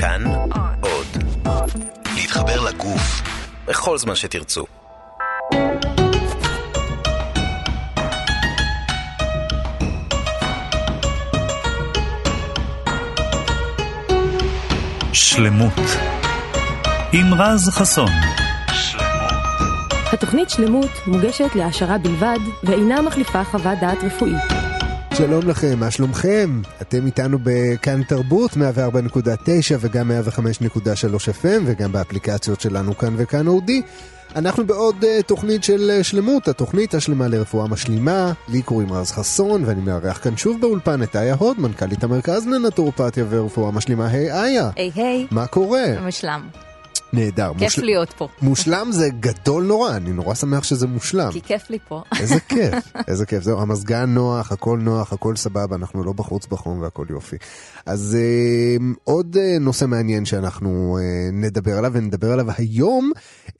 כאן עוד. להתחבר לגוף בכל זמן שתרצו. שלמות עם רז חסון התוכנית שלמות מוגשת להעשרה בלבד ואינה מחליפה חוות דעת רפואית. שלום לכם, מה שלומכם? אתם איתנו בכאן תרבות 104.9 וגם 105.3 FM וגם באפליקציות שלנו כאן וכאן אודי. אנחנו בעוד uh, תוכנית של uh, שלמות, התוכנית השלמה לרפואה משלימה. לי קוראים רז חסון ואני מארח כאן שוב באולפן את איה הוד, מנכ"לית המרכז לנטורופתיה ורפואה משלימה. היי hey, איה. היי hey, היי. Hey. מה קורה? מושלם. נהדר. כיף מושל... להיות פה. מושלם זה גדול נורא, אני נורא שמח שזה מושלם. כי כיף לי פה. איזה כיף, איזה כיף. זהו, המזגן נוח, הכל נוח, הכל סבבה, אנחנו לא בחוץ בחום והכל יופי. אז אה, עוד אה, נושא מעניין שאנחנו אה, נדבר עליו, ונדבר עליו היום,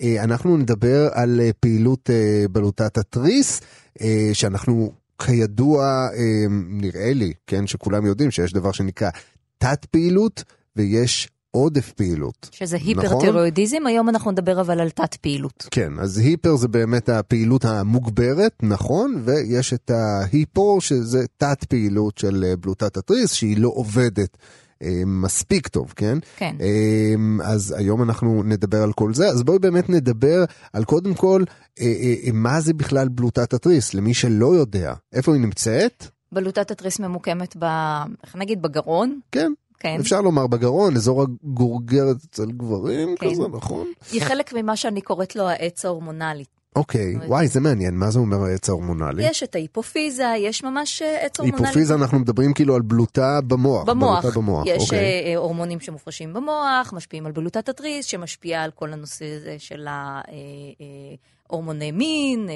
אה, אנחנו נדבר על אה, פעילות אה, בלוטת התריס, אה, שאנחנו כידוע, אה, נראה לי, כן, שכולם יודעים שיש דבר שנקרא תת פעילות, ויש עודף פעילות. שזה היפרטירואידיזם, נכון? היום אנחנו נדבר אבל על תת פעילות. כן, אז היפר זה באמת הפעילות המוגברת, נכון, ויש את ההיפו שזה תת פעילות של אה, בלוטת התריס, שהיא לא עובדת. מספיק טוב, כן? כן. אז היום אנחנו נדבר על כל זה, אז בואי באמת נדבר על קודם כל, מה זה בכלל בלוטת התריס, למי שלא יודע, איפה היא נמצאת? בלוטת התריס ממוקמת ב... איך נגיד? בגרון. כן. כן. אפשר לומר בגרון, אזור הגורגרת אצל גברים כן. כזה, נכון? היא חלק ממה שאני קוראת לו העץ ההורמונלי. אוקיי, okay. וואי, זה מעניין, מה זה אומר העץ ההורמונלי? יש את ההיפופיזה, יש ממש אה, עץ הורמונלי. היפופיזה, אנחנו מדברים כאילו על בלוטה במוח. במוח, במוח. יש okay. אוקיי. אה, הורמונים שמופרשים במוח, משפיעים על בלוטת התריס, שמשפיעה על כל הנושא הזה של ה... הורמוני מין,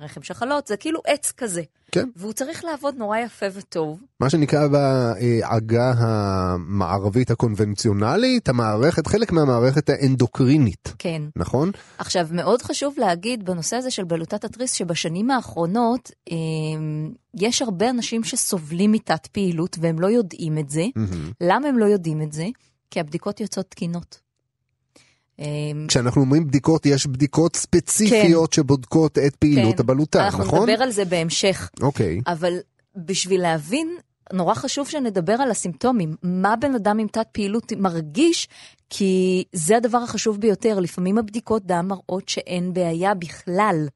רחם שחלות, זה כאילו עץ כזה. כן. והוא צריך לעבוד נורא יפה וטוב. מה שנקרא בעגה המערבית הקונבנציונלית, המערכת, חלק מהמערכת האנדוקרינית. כן. נכון? עכשיו, מאוד חשוב להגיד בנושא הזה של בלוטת התריס, שבשנים האחרונות יש הרבה אנשים שסובלים מתת פעילות והם לא יודעים את זה. Mm-hmm. למה הם לא יודעים את זה? כי הבדיקות יוצאות תקינות. כשאנחנו אומרים בדיקות, יש בדיקות ספציפיות כן. שבודקות את פעילות כן. הבלוטה, אנחנו נכון? אנחנו נדבר על זה בהמשך. אוקיי. אבל בשביל להבין, נורא חשוב שנדבר על הסימפטומים. מה בן אדם עם תת פעילות מרגיש, כי זה הדבר החשוב ביותר. לפעמים הבדיקות דם מראות שאין בעיה בכלל.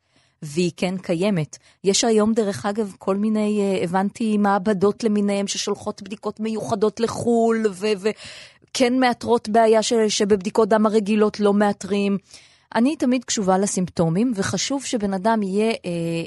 והיא כן קיימת. יש היום, דרך אגב, כל מיני, אה, הבנתי, מעבדות למיניהם ששולחות בדיקות מיוחדות לחו"ל, ו- ו- כן מאתרות בעיה ש, שבבדיקות דם הרגילות לא מאתרים. אני תמיד קשובה לסימפטומים, וחשוב שבן אדם יהיה אה,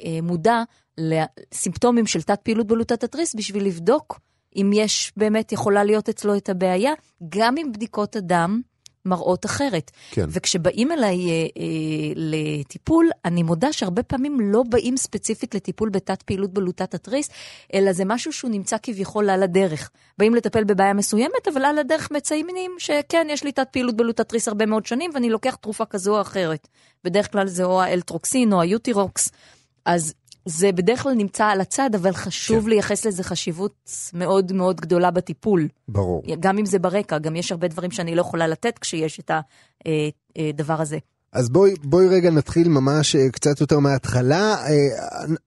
אה, מודע לסימפטומים של תת פעילות בלוטת התריס בשביל לבדוק אם יש באמת יכולה להיות אצלו את הבעיה, גם עם בדיקות הדם מראות אחרת. כן. וכשבאים אליי אה, אה, לטיפול, אני מודה שהרבה פעמים לא באים ספציפית לטיפול בתת פעילות בלוטת התריס, אלא זה משהו שהוא נמצא כביכול על הדרך. באים לטפל בבעיה מסוימת, אבל על הדרך מציינים שכן, יש לי תת פעילות בלוטת תריס הרבה מאוד שנים, ואני לוקח תרופה כזו או אחרת. בדרך כלל זה או האלטרוקסין או היוטירוקס. אז זה בדרך כלל נמצא על הצד, אבל חשוב כן. לייחס לזה חשיבות מאוד מאוד גדולה בטיפול. ברור. גם אם זה ברקע, גם יש הרבה דברים שאני לא יכולה לתת כשיש את הדבר הזה. אז בואי, בואי רגע נתחיל ממש קצת יותר מההתחלה.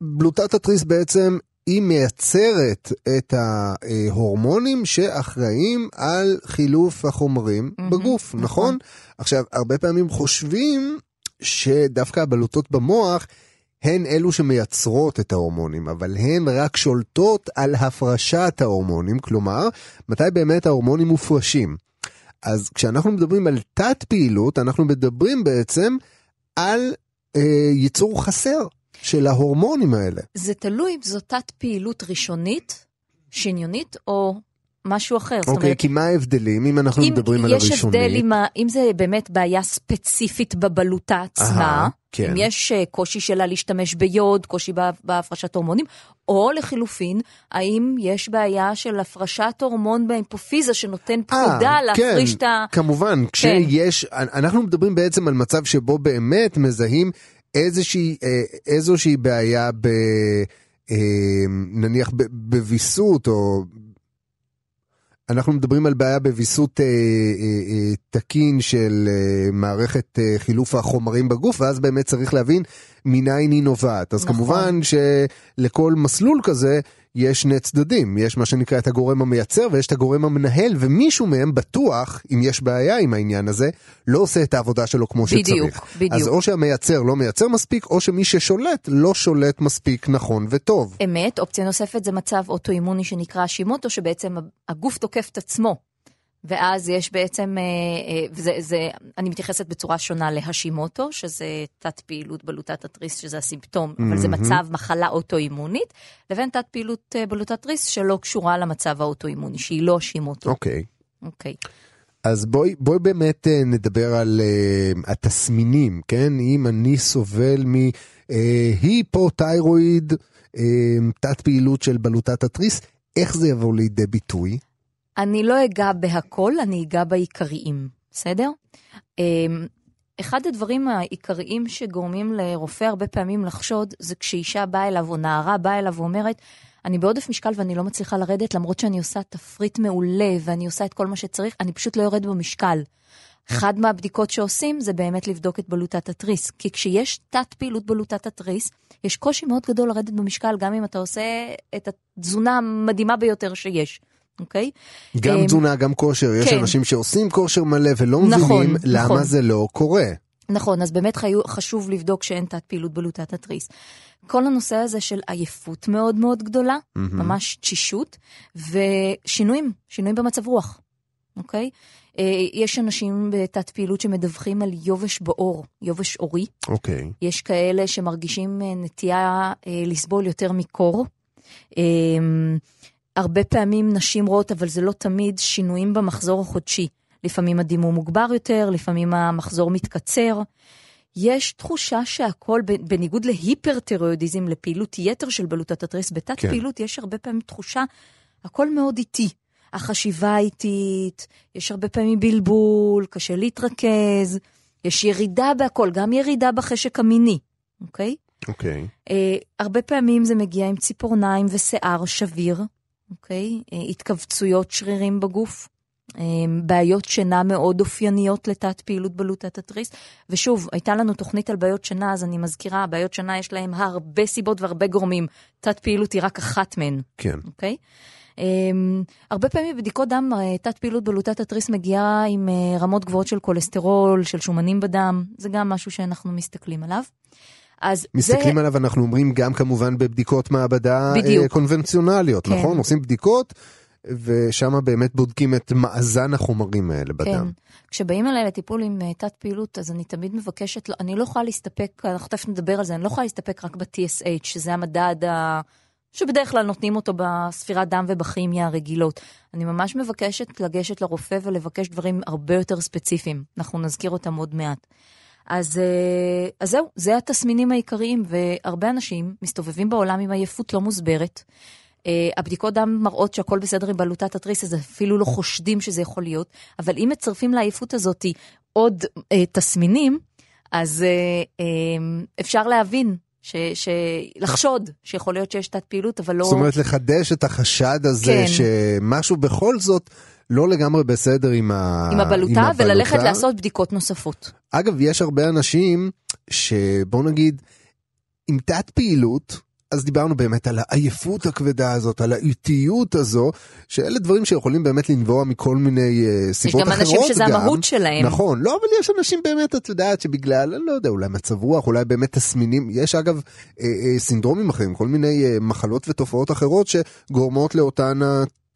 בלוטת התריס בעצם היא מייצרת את ההורמונים שאחראים על חילוף החומרים mm-hmm, בגוף, נכון? נכון? עכשיו, הרבה פעמים חושבים שדווקא הבלוטות במוח הן אלו שמייצרות את ההורמונים, אבל הן רק שולטות על הפרשת ההורמונים, כלומר, מתי באמת ההורמונים מופרשים. אז כשאנחנו מדברים על תת פעילות, אנחנו מדברים בעצם על אה, ייצור חסר של ההורמונים האלה. זה תלוי אם זו תת פעילות ראשונית, שניונית, או משהו אחר. אוקיי, okay, אומרת, כי מה ההבדלים אם אנחנו אם מדברים על הראשונית? יש הבדל עם ה, אם זה באמת בעיה ספציפית בבלוטה עצמה, Aha, כן. אם יש אה, קושי שלה להשתמש ביוד, קושי בהפרשת הורמונים, או לחילופין, האם יש בעיה של הפרשת הורמון בהיפופיזה שנותן אה, פקודה 아, להפריש כן, את ה... כמובן, כשיש, כן. אנחנו מדברים בעצם על מצב שבו באמת מזהים איזושהי, אה, איזושהי בעיה ב... נניח בוויסות או אנחנו מדברים על בעיה בוויסות אה, אה, אה, תקין של אה, מערכת אה, חילוף החומרים בגוף, ואז באמת צריך להבין מניין היא נובעת. אז נכון. כמובן שלכל מסלול כזה יש שני צדדים, יש מה שנקרא את הגורם המייצר ויש את הגורם המנהל, ומישהו מהם בטוח, אם יש בעיה עם העניין הזה, לא עושה את העבודה שלו כמו בדיוק, שצריך. בדיוק. אז או שהמייצר לא מייצר מספיק, או שמי ששולט לא שולט מספיק נכון וטוב. אמת, אופציה נוספת זה מצב אוטואימוני שנקרא שימוטו, שבעצם הגוף תוקף את עצמו. ואז יש בעצם, אה, אה, וזה, זה, אני מתייחסת בצורה שונה להשימוטו, שזה תת פעילות בלוטת התריס, שזה הסימפטום, אבל זה מצב מחלה אוטואימונית, לבין תת פעילות אה, בלוטת תריס שלא קשורה למצב האוטואימוני, שהיא לא השימוטו. אוקיי. אוקיי. אז בואי, בואי באמת נדבר על uh, התסמינים, כן? אם אני סובל מהיפותיירואיד, uh, תת פעילות של בלוטת התריס, איך זה יבוא לידי ביטוי? אני לא אגע בהכל, אני אגע בעיקריים, בסדר? אמ, אחד הדברים העיקריים שגורמים לרופא הרבה פעמים לחשוד, זה כשאישה באה אליו או נערה באה אליו ואומרת, אני בעודף משקל ואני לא מצליחה לרדת, למרות שאני עושה תפריט מעולה ואני עושה את כל מה שצריך, אני פשוט לא יורד במשקל. אחד מהבדיקות שעושים זה באמת לבדוק את בלוטת התריס, כי כשיש תת פעילות בלוטת התריס, יש קושי מאוד גדול לרדת במשקל, גם אם אתה עושה את התזונה המדהימה ביותר שיש, אוקיי? גם אמ, תזונה, גם כושר, יש כן. אנשים שעושים כושר מלא ולא נכון, מבינים למה נכון. זה לא קורה. נכון, אז באמת חשוב לבדוק שאין תת פעילות בלוטת התריס. כל הנושא הזה של עייפות מאוד מאוד גדולה, ממש תשישות, ושינויים, שינויים במצב רוח, אוקיי? אה, יש אנשים בתת פעילות שמדווחים על יובש בעור, יובש עורי. אוקיי. יש כאלה שמרגישים אה, נטייה אה, לסבול יותר מקור. הרבה פעמים נשים רואות, אבל זה לא תמיד, שינויים במחזור החודשי. לפעמים הדימום מוגבר יותר, לפעמים המחזור מתקצר. יש תחושה שהכל, בניגוד להיפרתירואידיזם, לפעילות יתר של בלוטת התריס, בתת כן. פעילות יש הרבה פעמים תחושה, הכל מאוד איטי. החשיבה איטית, יש הרבה פעמים בלבול, קשה להתרכז, יש ירידה בהכל, גם ירידה בחשק המיני, אוקיי? אוקיי. אה, הרבה פעמים זה מגיע עם ציפורניים ושיער שביר, אוקיי? אה, התכווצויות שרירים בגוף, אה, בעיות שינה מאוד אופייניות לתת פעילות בלוטת התריס. ושוב, הייתה לנו תוכנית על בעיות שינה, אז אני מזכירה, בעיות שינה יש להן הרבה סיבות והרבה גורמים. תת פעילות היא רק אחת מהן. כן. אוקיי? Um, הרבה פעמים בבדיקות דם, אה, תת פעילות בלוטת התריס מגיעה עם רמות גבוהות של כולסטרול, של שומנים בדם, זה גם משהו שאנחנו מסתכלים עליו. אז מסתכלים זה, עליו, אנחנו אומרים גם כמובן בבדיקות מעבדה בדיוק. אה, קונבנציונליות, כן. נכון? עושים בדיקות, ושם באמת בודקים את מאזן החומרים האלה כן, בדם. כשבאים אליי לטיפול עם uh, תת פעילות, אז אני תמיד מבקשת, לא- אני לא יכולה להסתפק, אנחנו תכף נדבר על זה, אני לא יכולה להסתפק רק ב-TSH, שזה המדד ה... שבדרך כלל נותנים אותו בספירת דם ובכימיה הרגילות. אני ממש מבקשת לגשת לרופא ולבקש דברים הרבה יותר ספציפיים. אנחנו נזכיר אותם עוד מעט. אז, אה, אז זהו, זה התסמינים העיקריים, והרבה אנשים מסתובבים בעולם עם עייפות לא מוסברת. אה, הבדיקות דם מראות שהכל בסדר עם בלוטת התריס, אז אפילו לא חושדים שזה יכול להיות, אבל אם מצרפים לעייפות הזאת עוד אה, תסמינים, אז אה, אה, אפשר להבין, ש, ש, לחשוד שיכול להיות שיש תת פעילות, אבל לא... זאת אומרת, לחדש את החשד הזה כן. שמשהו בכל זאת לא לגמרי בסדר עם, ה... עם הבלוטה, עם הבלוטה. וללכת לעשות בדיקות נוספות. אגב, יש הרבה אנשים שבוא נגיד, עם תת פעילות, אז דיברנו באמת על העייפות הכבדה הזאת, על האיטיות הזו, שאלה דברים שיכולים באמת לנבוע מכל מיני uh, סיבות גם אחרות אנשים שזה המהות שלהם. נכון, לא, אבל יש אנשים באמת, את יודעת, שבגלל, אני לא יודע, אולי מצב רוח, אולי באמת תסמינים, יש אגב אה, אה, סינדרומים אחרים, כל מיני אה, מחלות ותופעות אחרות שגורמות לאותן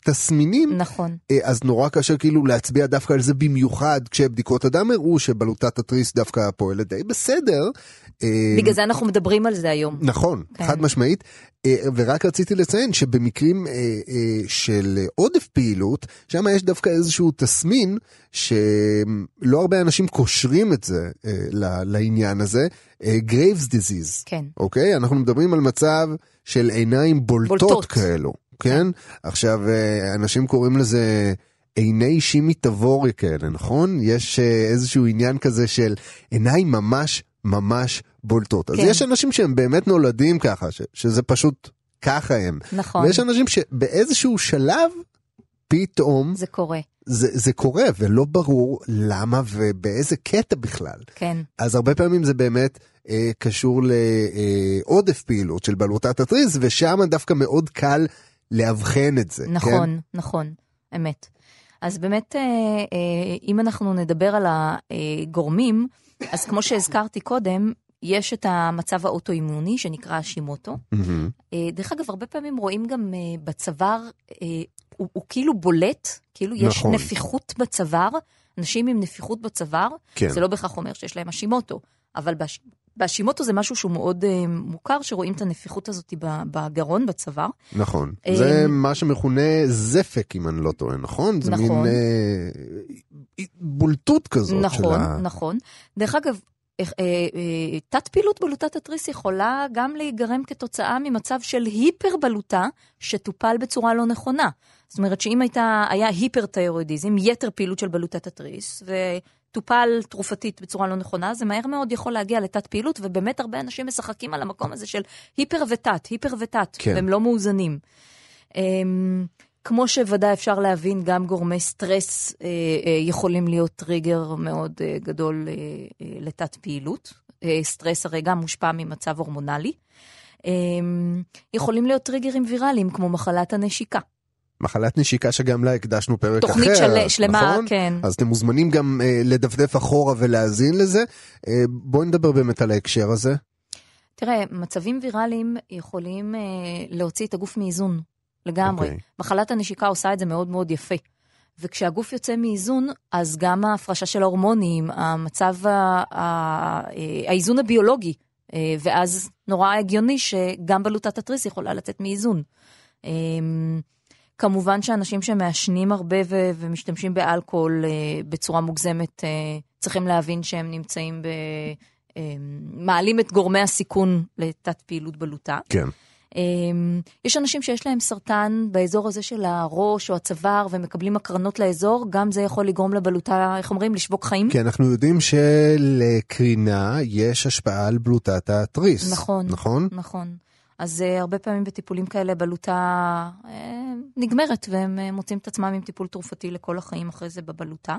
התסמינים. נכון. אה, אז נורא קשה כאילו להצביע דווקא על זה במיוחד כשבדיקות הדם הראו שבלוטת התריס דווקא פועלת די בסדר. אה, בגלל זה אנחנו מדברים על זה היום. נכון, כן. חד משמעית. אה, ורק רציתי לציין שבמקרים של עודף פעילות, שם יש דווקא איזשהו תסמין שלא הרבה אנשים קושרים את זה לעניין הזה, Graves' disease. כן. אוקיי? אנחנו מדברים על מצב של עיניים בולטות, בולטות. כאלו, כן? עכשיו, אה, אנשים קוראים לזה עיני שימי תבורי כאלה, נכון? יש אה, איזשהו עניין כזה של עיניים ממש ממש בולטות. אז כן. יש אנשים שהם באמת נולדים ככה, ש- שזה פשוט ככה הם. נכון. ויש אנשים שבאיזשהו שלב פתאום זה קורה. זה, זה קורה ולא ברור למה ובאיזה קטע בכלל. כן. אז הרבה פעמים זה באמת אה, קשור לעודף פעילות של בלוטת התריס, ושם דווקא מאוד קל לאבחן את זה. נכון, כן? נכון, אמת. אז באמת, אה, אה, אם אנחנו נדבר על הגורמים, אז כמו שהזכרתי קודם, יש את המצב האוטואימוני שנקרא שימוטו. Mm-hmm. דרך אגב, הרבה פעמים רואים גם בצוואר, הוא, הוא כאילו בולט, כאילו יש נכון. נפיחות בצוואר, אנשים עם נפיחות בצוואר, כן. זה לא בהכרח אומר שיש להם השימוטו, אבל בש... בהשימוטו זה משהו שהוא מאוד uh, מוכר, שרואים את הנפיחות הזאת בגרון, בצוואר. נכון. אה, זה מה שמכונה זפק, אם אני לא טועה, נכון? זה נכון. מין אה, בולטות כזאת נכון, של ה... נכון. דרך אגב, אה, אה, אה, תת פעילות בלוטת התריס יכולה גם להיגרם כתוצאה ממצב של היפר-בלוטה שטופל בצורה לא נכונה. זאת אומרת שאם הייתה, היה hyperthyroidism, יתר פעילות של בלוטת התריס, וטופל תרופתית בצורה לא נכונה, זה מהר מאוד יכול להגיע לתת פעילות, ובאמת הרבה אנשים משחקים על המקום הזה של היפר ותת, היפר ותת, כן. והם לא מאוזנים. אמ, כמו שוודאי אפשר להבין, גם גורמי סטרס אה, אה, יכולים להיות טריגר מאוד אה, גדול אה, אה, לתת פעילות. אה, סטרס הרי גם מושפע ממצב הורמונלי. אה, יכולים להיות טריגרים ויראליים, כמו מחלת הנשיקה. מחלת נשיקה שגם לה הקדשנו פרק תוכנית אחר, של, שלמה, נכון? כן. אז אתם מוזמנים גם אה, לדפדף אחורה ולהאזין לזה. אה, בואי נדבר באמת על ההקשר הזה. תראה, מצבים ויראליים יכולים אה, להוציא את הגוף מאיזון, לגמרי. אוקיי. מחלת הנשיקה עושה את זה מאוד מאוד יפה. וכשהגוף יוצא מאיזון, אז גם ההפרשה של ההורמונים, המצב, ה, ה, ה, האיזון הביולוגי, אה, ואז נורא הגיוני שגם בלוטת התריס יכולה לצאת מאיזון. אה, כמובן שאנשים שמעשנים הרבה ו- ומשתמשים באלכוהול אה, בצורה מוגזמת, אה, צריכים להבין שהם נמצאים ב... אה, מעלים את גורמי הסיכון לתת פעילות בלוטה. כן. אה, יש אנשים שיש להם סרטן באזור הזה של הראש או הצוואר ומקבלים הקרנות לאזור, גם זה יכול לגרום לבלוטה, איך אומרים, לשבוק חיים. כי אנחנו יודעים שלקרינה יש השפעה על בלוטת התריס. נכון. נכון? נכון. אז uh, הרבה פעמים בטיפולים כאלה בלוטה uh, נגמרת, והם uh, מוצאים את עצמם עם טיפול תרופתי לכל החיים אחרי זה בבלוטה.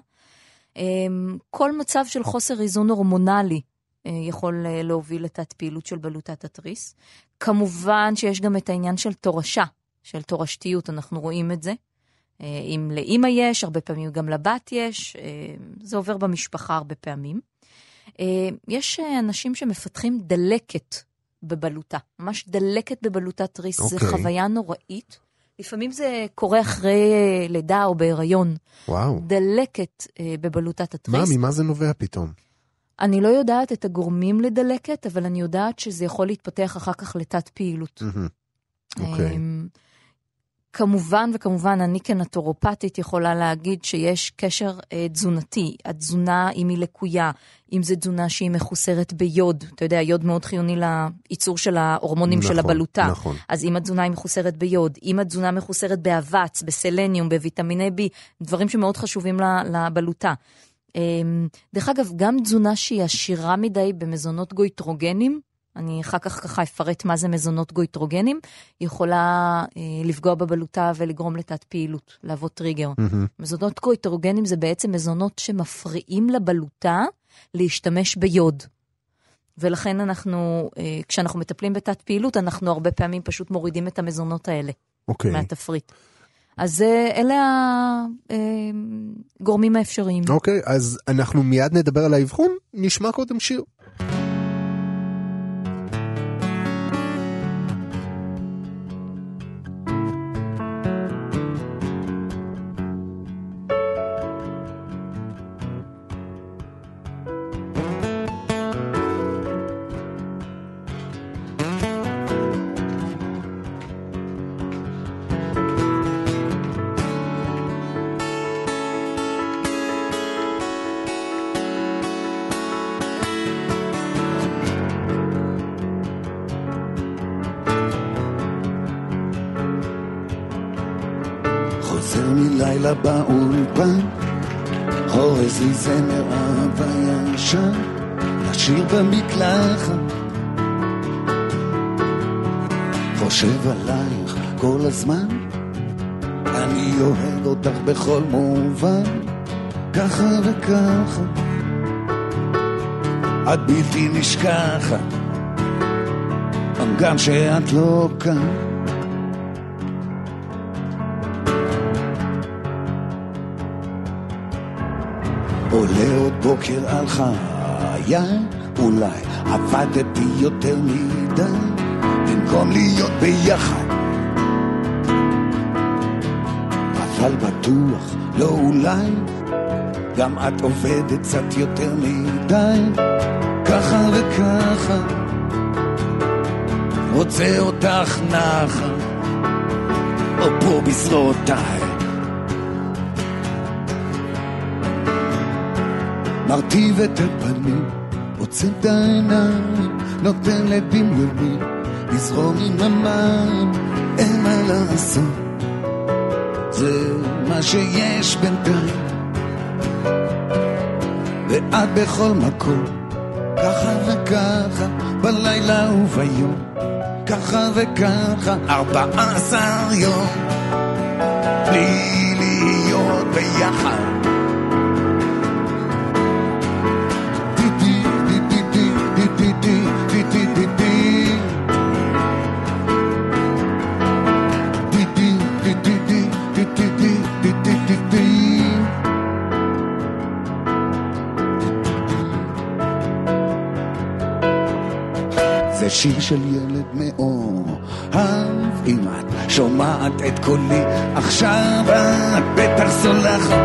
כל מצב של חוסר איזון הורמונלי uh, יכול uh, להוביל לתת פעילות של בלוטת התריס. כמובן שיש גם את העניין של תורשה, של תורשתיות, אנחנו רואים את זה. Uh, אם לאימא יש, הרבה פעמים גם לבת יש, uh, זה עובר במשפחה הרבה פעמים. יש אנשים שמפתחים דלקת בבלוטה, ממש דלקת בבלוטת תריס, okay. זו אוקיי. חוויה נוראית. לפעמים זה קורה אחרי לידה או בהיריון. וואו. דלקת אה, בבלוטת מה, התריס. ממה זה נובע פתאום? אני לא יודעת את הגורמים לדלקת, אבל אני יודעת שזה יכול להתפתח אחר כך לתת פעילות. אוקיי. אמ, כמובן וכמובן, אני כנטורופטית יכולה להגיד שיש קשר אה, תזונתי. התזונה, אם היא לקויה, אם זו תזונה שהיא מחוסרת ביוד, אתה יודע, יוד מאוד חיוני לייצור של ההורמונים של נכון, הבלוטה. נכון. אז אם התזונה היא מחוסרת ביוד, אם התזונה מחוסרת באבץ, בסלניום, בוויטמיני B, דברים שמאוד חשובים לבלוטה. אמ, דרך אגב, גם תזונה שהיא עשירה מדי במזונות גויטרוגנים, אני אחר כך ככה אפרט מה זה מזונות גויטרוגנים, יכולה אה, לפגוע בבלוטה ולגרום לתת פעילות, להוות טריגר. מהמם. מזונות גויטרוגנים זה בעצם מזונות שמפריעים לבלוטה להשתמש ביוד. ולכן אנחנו, אה, כשאנחנו מטפלים בתת פעילות, אנחנו הרבה פעמים פשוט מורידים את המזונות האלה אוקיי. מהתפריט. אז אה, אלה הגורמים האפשריים. אוקיי, אז אנחנו מיד נדבר על האבחון, נשמע קודם שיר. במקלחת. חושב עלייך כל הזמן, אני אוהב אותך בכל מובן, ככה וככה. את בלתי נשכחת, גם שאת לא כאן. עולה עוד בוקר על חיי, אולי עבדתי יותר מדי, במקום להיות ביחד. אבל בטוח, לא אולי, גם את עובדת קצת יותר מדי, ככה וככה, רוצה אותך נחה, או פה בזרועותיי. מרטיב את הפנים, עוצם את העיניים, נותן לדמיוני לזרום עם המים, אין מה לעשות, זה מה שיש בינתיים. ואת בכל מקום, ככה וככה, בלילה וביום, ככה וככה, ארבעה עשר יום, בלי להיות ביחד. שיר של ילד מאוהב, אם את שומעת את קולי עכשיו, את בטח סולחת.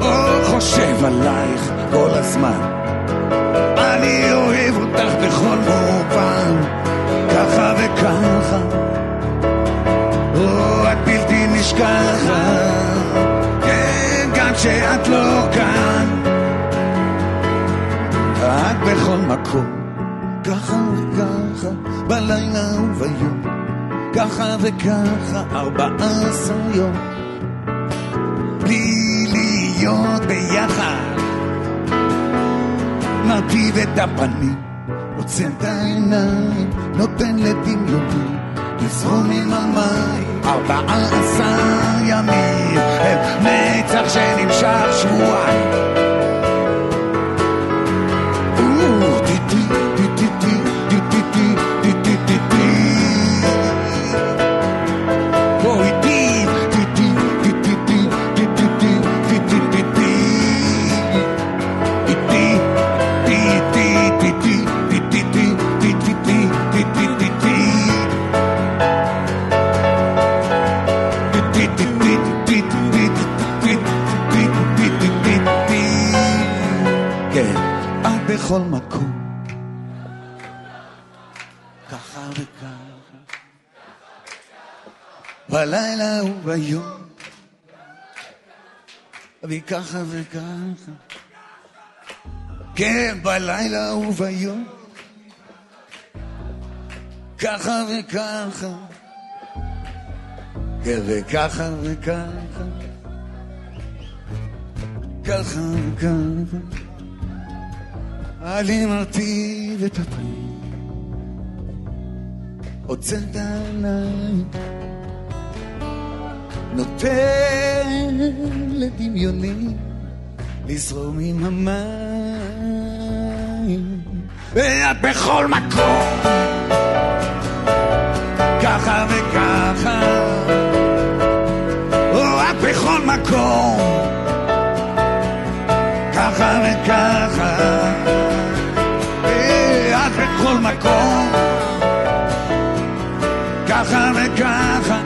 או חושב עלייך כל הזמן, אני אוהב אותך בכל מובן, ככה וככה. או את בלתי נשכחת, כן, גם כשאת לא מקום, ככה וככה, בלילה וביום, ככה וככה, ארבעה עשר יום, בלי להיות ביחד. מרטיב את הפנים, עוצם את העיניים, נותן לדמיוני, לזרום עם המים, ארבעה עשר ימים, הם נצח שנמשך שבועיים. בכל ככה וככה, בלילה וביום, וככה וככה, כן, בלילה וביום, ככה וככה, כן, וככה וככה, ככה וככה. אני מרטיב את עוצר את העיניים, נותן לדמיוני לזרום עם המים, ואת בכל מקום, ככה וככה, או את בכל מקום, ככה וככה. בכל מקום, ככה וככה,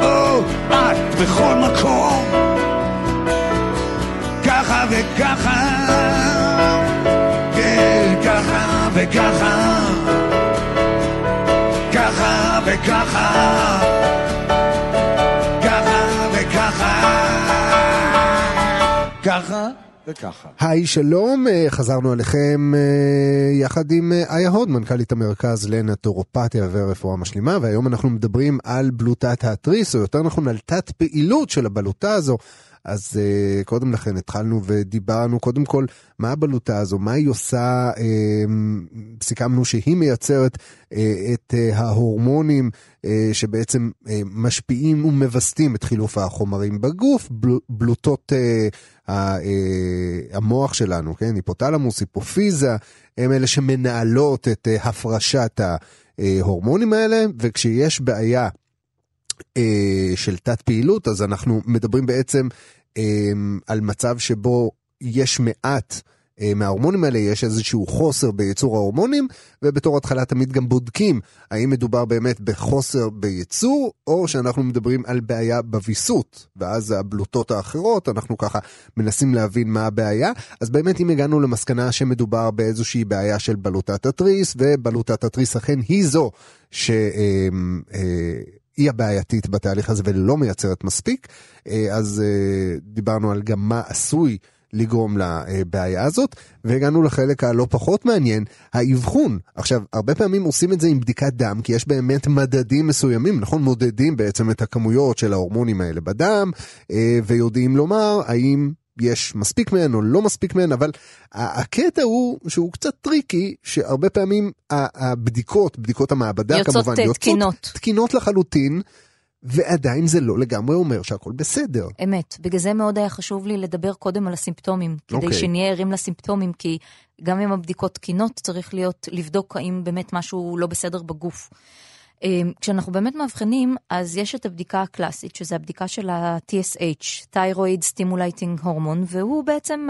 או את בכל מקום, ככה וככה, כן, ככה וככה, ככה וככה, וככה. היי, שלום, חזרנו אליכם יחד עם איה הוד, מנכ"לית המרכז לנטורופתיה ורפואה משלימה, והיום אנחנו מדברים על בלוטת התריס, או יותר נכון על תת פעילות של הבלוטה הזו. אז uh, קודם לכן התחלנו ודיברנו קודם כל מה הבלוטה הזו, מה היא עושה, uh, סיכמנו שהיא מייצרת uh, את uh, ההורמונים uh, שבעצם uh, משפיעים ומווסתים את חילוף החומרים בגוף, בל, בלוטות uh, uh, המוח שלנו, כן, היפותלמוס, היפופיזה, הם אלה שמנהלות את uh, הפרשת ההורמונים האלה, וכשיש בעיה של תת פעילות, אז אנחנו מדברים בעצם אה, על מצב שבו יש מעט אה, מההורמונים האלה, יש איזשהו חוסר בייצור ההורמונים, ובתור התחלה תמיד גם בודקים האם מדובר באמת בחוסר בייצור, או שאנחנו מדברים על בעיה בוויסות, ואז הבלוטות האחרות, אנחנו ככה מנסים להבין מה הבעיה. אז באמת אם הגענו למסקנה שמדובר באיזושהי בעיה של בלוטת התריס, ובלוטת התריס אכן היא זו ש... אה, אה, היא הבעייתית בתהליך הזה ולא מייצרת מספיק, אז דיברנו על גם מה עשוי לגרום לבעיה הזאת, והגענו לחלק הלא פחות מעניין, האבחון. עכשיו, הרבה פעמים עושים את זה עם בדיקת דם, כי יש באמת מדדים מסוימים, נכון? מודדים בעצם את הכמויות של ההורמונים האלה בדם, ויודעים לומר האם יש מספיק מהן או לא מספיק מהן, אבל הקטע הוא שהוא קצת tricky, שהרבה פעמים הבדיקות, בדיקות המעבדה יוצאות כמובן, יוצאות תקינות. תקינות לחלוטין, ועדיין זה לא לגמרי אומר שהכל בסדר. אמת. בגלל זה מאוד היה חשוב לי לדבר קודם על הסימפטומים, כדי okay. אוקיי. שנהיה ערים לסימפטומים, כי גם אם הבדיקות תקינות, צריך להיות, לבדוק האם באמת משהו לא בסדר בגוף. כשאנחנו באמת מאבחנים, אז יש את הבדיקה הקלאסית, שזה הבדיקה של ה-TSH, Thyroid Stimulating Hormone, והוא בעצם,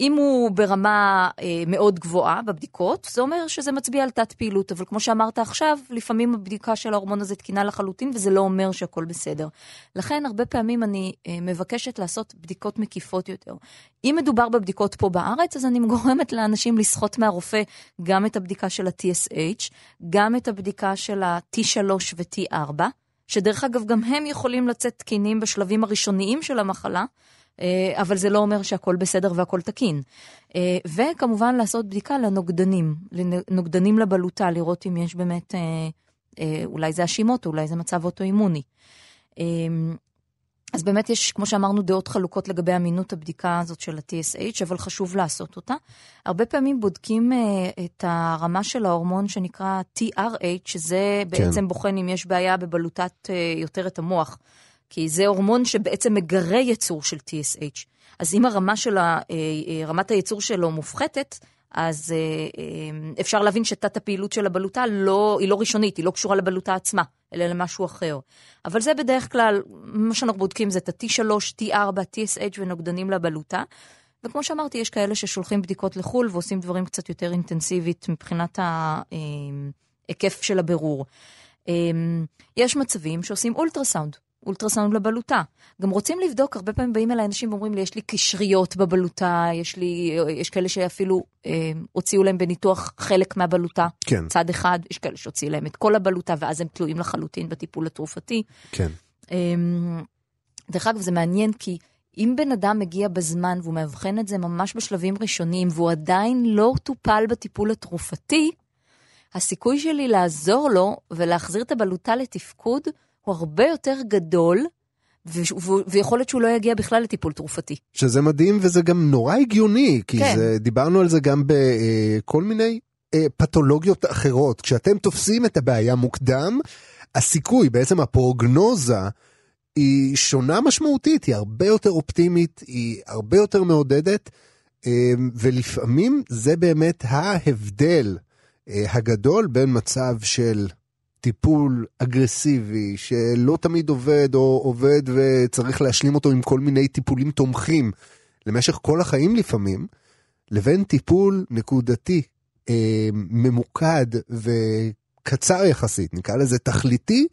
אם הוא ברמה מאוד גבוהה בבדיקות, זה אומר שזה מצביע על תת פעילות, אבל כמו שאמרת עכשיו, לפעמים הבדיקה של ההורמון הזה תקינה לחלוטין, וזה לא אומר שהכל בסדר. לכן, הרבה פעמים אני מבקשת לעשות בדיקות מקיפות יותר. אם מדובר בבדיקות פה בארץ, אז אני גורמת לאנשים לסחוט מהרופא גם את הבדיקה של ה-TSH, גם את הבדיקה של ה-T3 ו-T4, שדרך אגב, גם הם יכולים לצאת תקינים בשלבים הראשוניים של המחלה, אבל זה לא אומר שהכל בסדר והכל תקין. וכמובן לעשות בדיקה לנוגדנים, לנוגדנים לבלוטה, לראות אם יש באמת, אולי זה השימות, אולי זה מצב אוטואימוני. אז באמת יש, כמו שאמרנו, דעות חלוקות לגבי אמינות הבדיקה הזאת של ה-TSH, אבל חשוב לעשות אותה. הרבה פעמים בודקים uh, את הרמה של ההורמון שנקרא TRH, שזה כן. בעצם בוחן אם יש בעיה בבלוטת uh, יותרת המוח. כי זה הורמון שבעצם מגרה יצור של TSH. אז אם הרמה של ה, רמת הייצור שלו מופחתת, אז אפשר להבין שתת הפעילות של הבלוטה לא, היא לא ראשונית, היא לא קשורה לבלוטה עצמה, אלא למשהו אחר. אבל זה בדרך כלל, מה שאנחנו בודקים זה את ה-T3, T4, TSH ונוגדנים לבלוטה. וכמו שאמרתי, יש כאלה ששולחים בדיקות לחו"ל ועושים דברים קצת יותר אינטנסיבית מבחינת ההיקף של הבירור. יש מצבים שעושים אולטרסאונד. אולטרסאונד לבלוטה. גם רוצים לבדוק, הרבה פעמים באים אליי אנשים ואומרים לי, יש לי קשריות בבלוטה, יש לי, יש כאלה שאפילו אה, הוציאו להם בניתוח חלק מהבלוטה, כן. צד אחד, יש כאלה שהוציאו להם את כל הבלוטה, ואז הם תלויים לחלוטין בטיפול התרופתי. כן. אה, דרך אגב, זה מעניין כי אם בן אדם מגיע בזמן והוא מאבחן את זה ממש בשלבים ראשוניים, והוא עדיין לא טופל בטיפול התרופתי, הסיכוי שלי לעזור לו ולהחזיר את הבלוטה לתפקוד, הוא הרבה יותר גדול, ויכול להיות שהוא לא יגיע בכלל לטיפול תרופתי. שזה מדהים וזה גם נורא הגיוני, כי כן. זה, דיברנו על זה גם בכל מיני אה, פתולוגיות אחרות. כשאתם תופסים את הבעיה מוקדם, הסיכוי, בעצם הפרוגנוזה, היא שונה משמעותית, היא הרבה יותר אופטימית, היא הרבה יותר מעודדת, אה, ולפעמים זה באמת ההבדל אה, הגדול בין מצב של טיפול אגרסיבי שלא תמיד עובד או עובד וצריך להשלים אותו עם כל מיני טיפולים תומכים למשך כל החיים לפעמים, לבין טיפול נקודתי, אה, ממוקד וקצר יחסית, נקרא לזה תכליתי,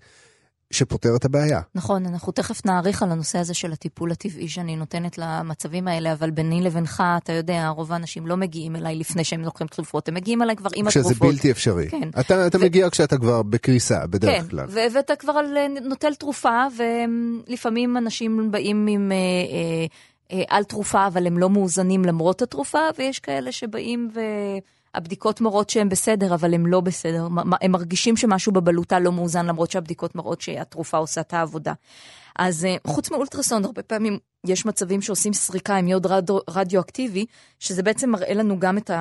שפותר את הבעיה. נכון, אנחנו תכף נאריך על הנושא הזה של הטיפול הטבעי שאני נותנת למצבים האלה, אבל ביני לבינך, אתה יודע, רוב האנשים לא מגיעים אליי לפני שהם לוקחים תרופות, הם מגיעים אליי כבר עם התרופות. כשזה בלתי אפשרי. כן. אתה, אתה ו... מגיע כשאתה כבר בקריסה, בדרך כן, כלל. כן, ואתה כבר נוטל תרופה, ולפעמים אנשים באים עם... אה, אה, אה, על תרופה, אבל הם לא מאוזנים למרות התרופה, ויש כאלה שבאים ו... הבדיקות מראות שהם בסדר, אבל הם לא בסדר. הם מרגישים שמשהו בבלוטה לא מאוזן, למרות שהבדיקות מראות שהתרופה עושה את העבודה. אז אה, חוץ מאולטרסאונד, הרבה פעמים יש מצבים שעושים סריקה עם יוד רדיו, רדיואקטיבי, שזה בעצם מראה לנו גם את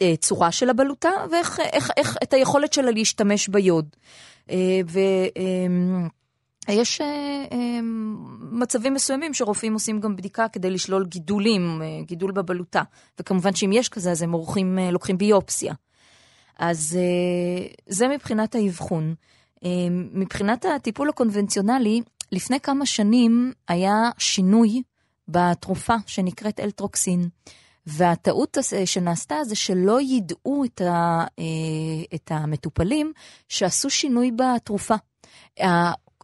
הצורה של הבלוטה, ואיך איך, איך, את היכולת שלה להשתמש ביוד. אה, ו... יש אה, אה, מצבים מסוימים שרופאים עושים גם בדיקה כדי לשלול גידולים, אה, גידול בבלוטה. וכמובן שאם יש כזה, אז הם עורכים, לוקחים ביופסיה. אז זה מבחינת האבחון. מבחינת הטיפול הקונבנציונלי, לפני כמה שנים היה שינוי בתרופה שנקראת אלטרוקסין. והטעות שנעשתה זה שלא ידעו את, ה, את המטופלים שעשו שינוי בתרופה.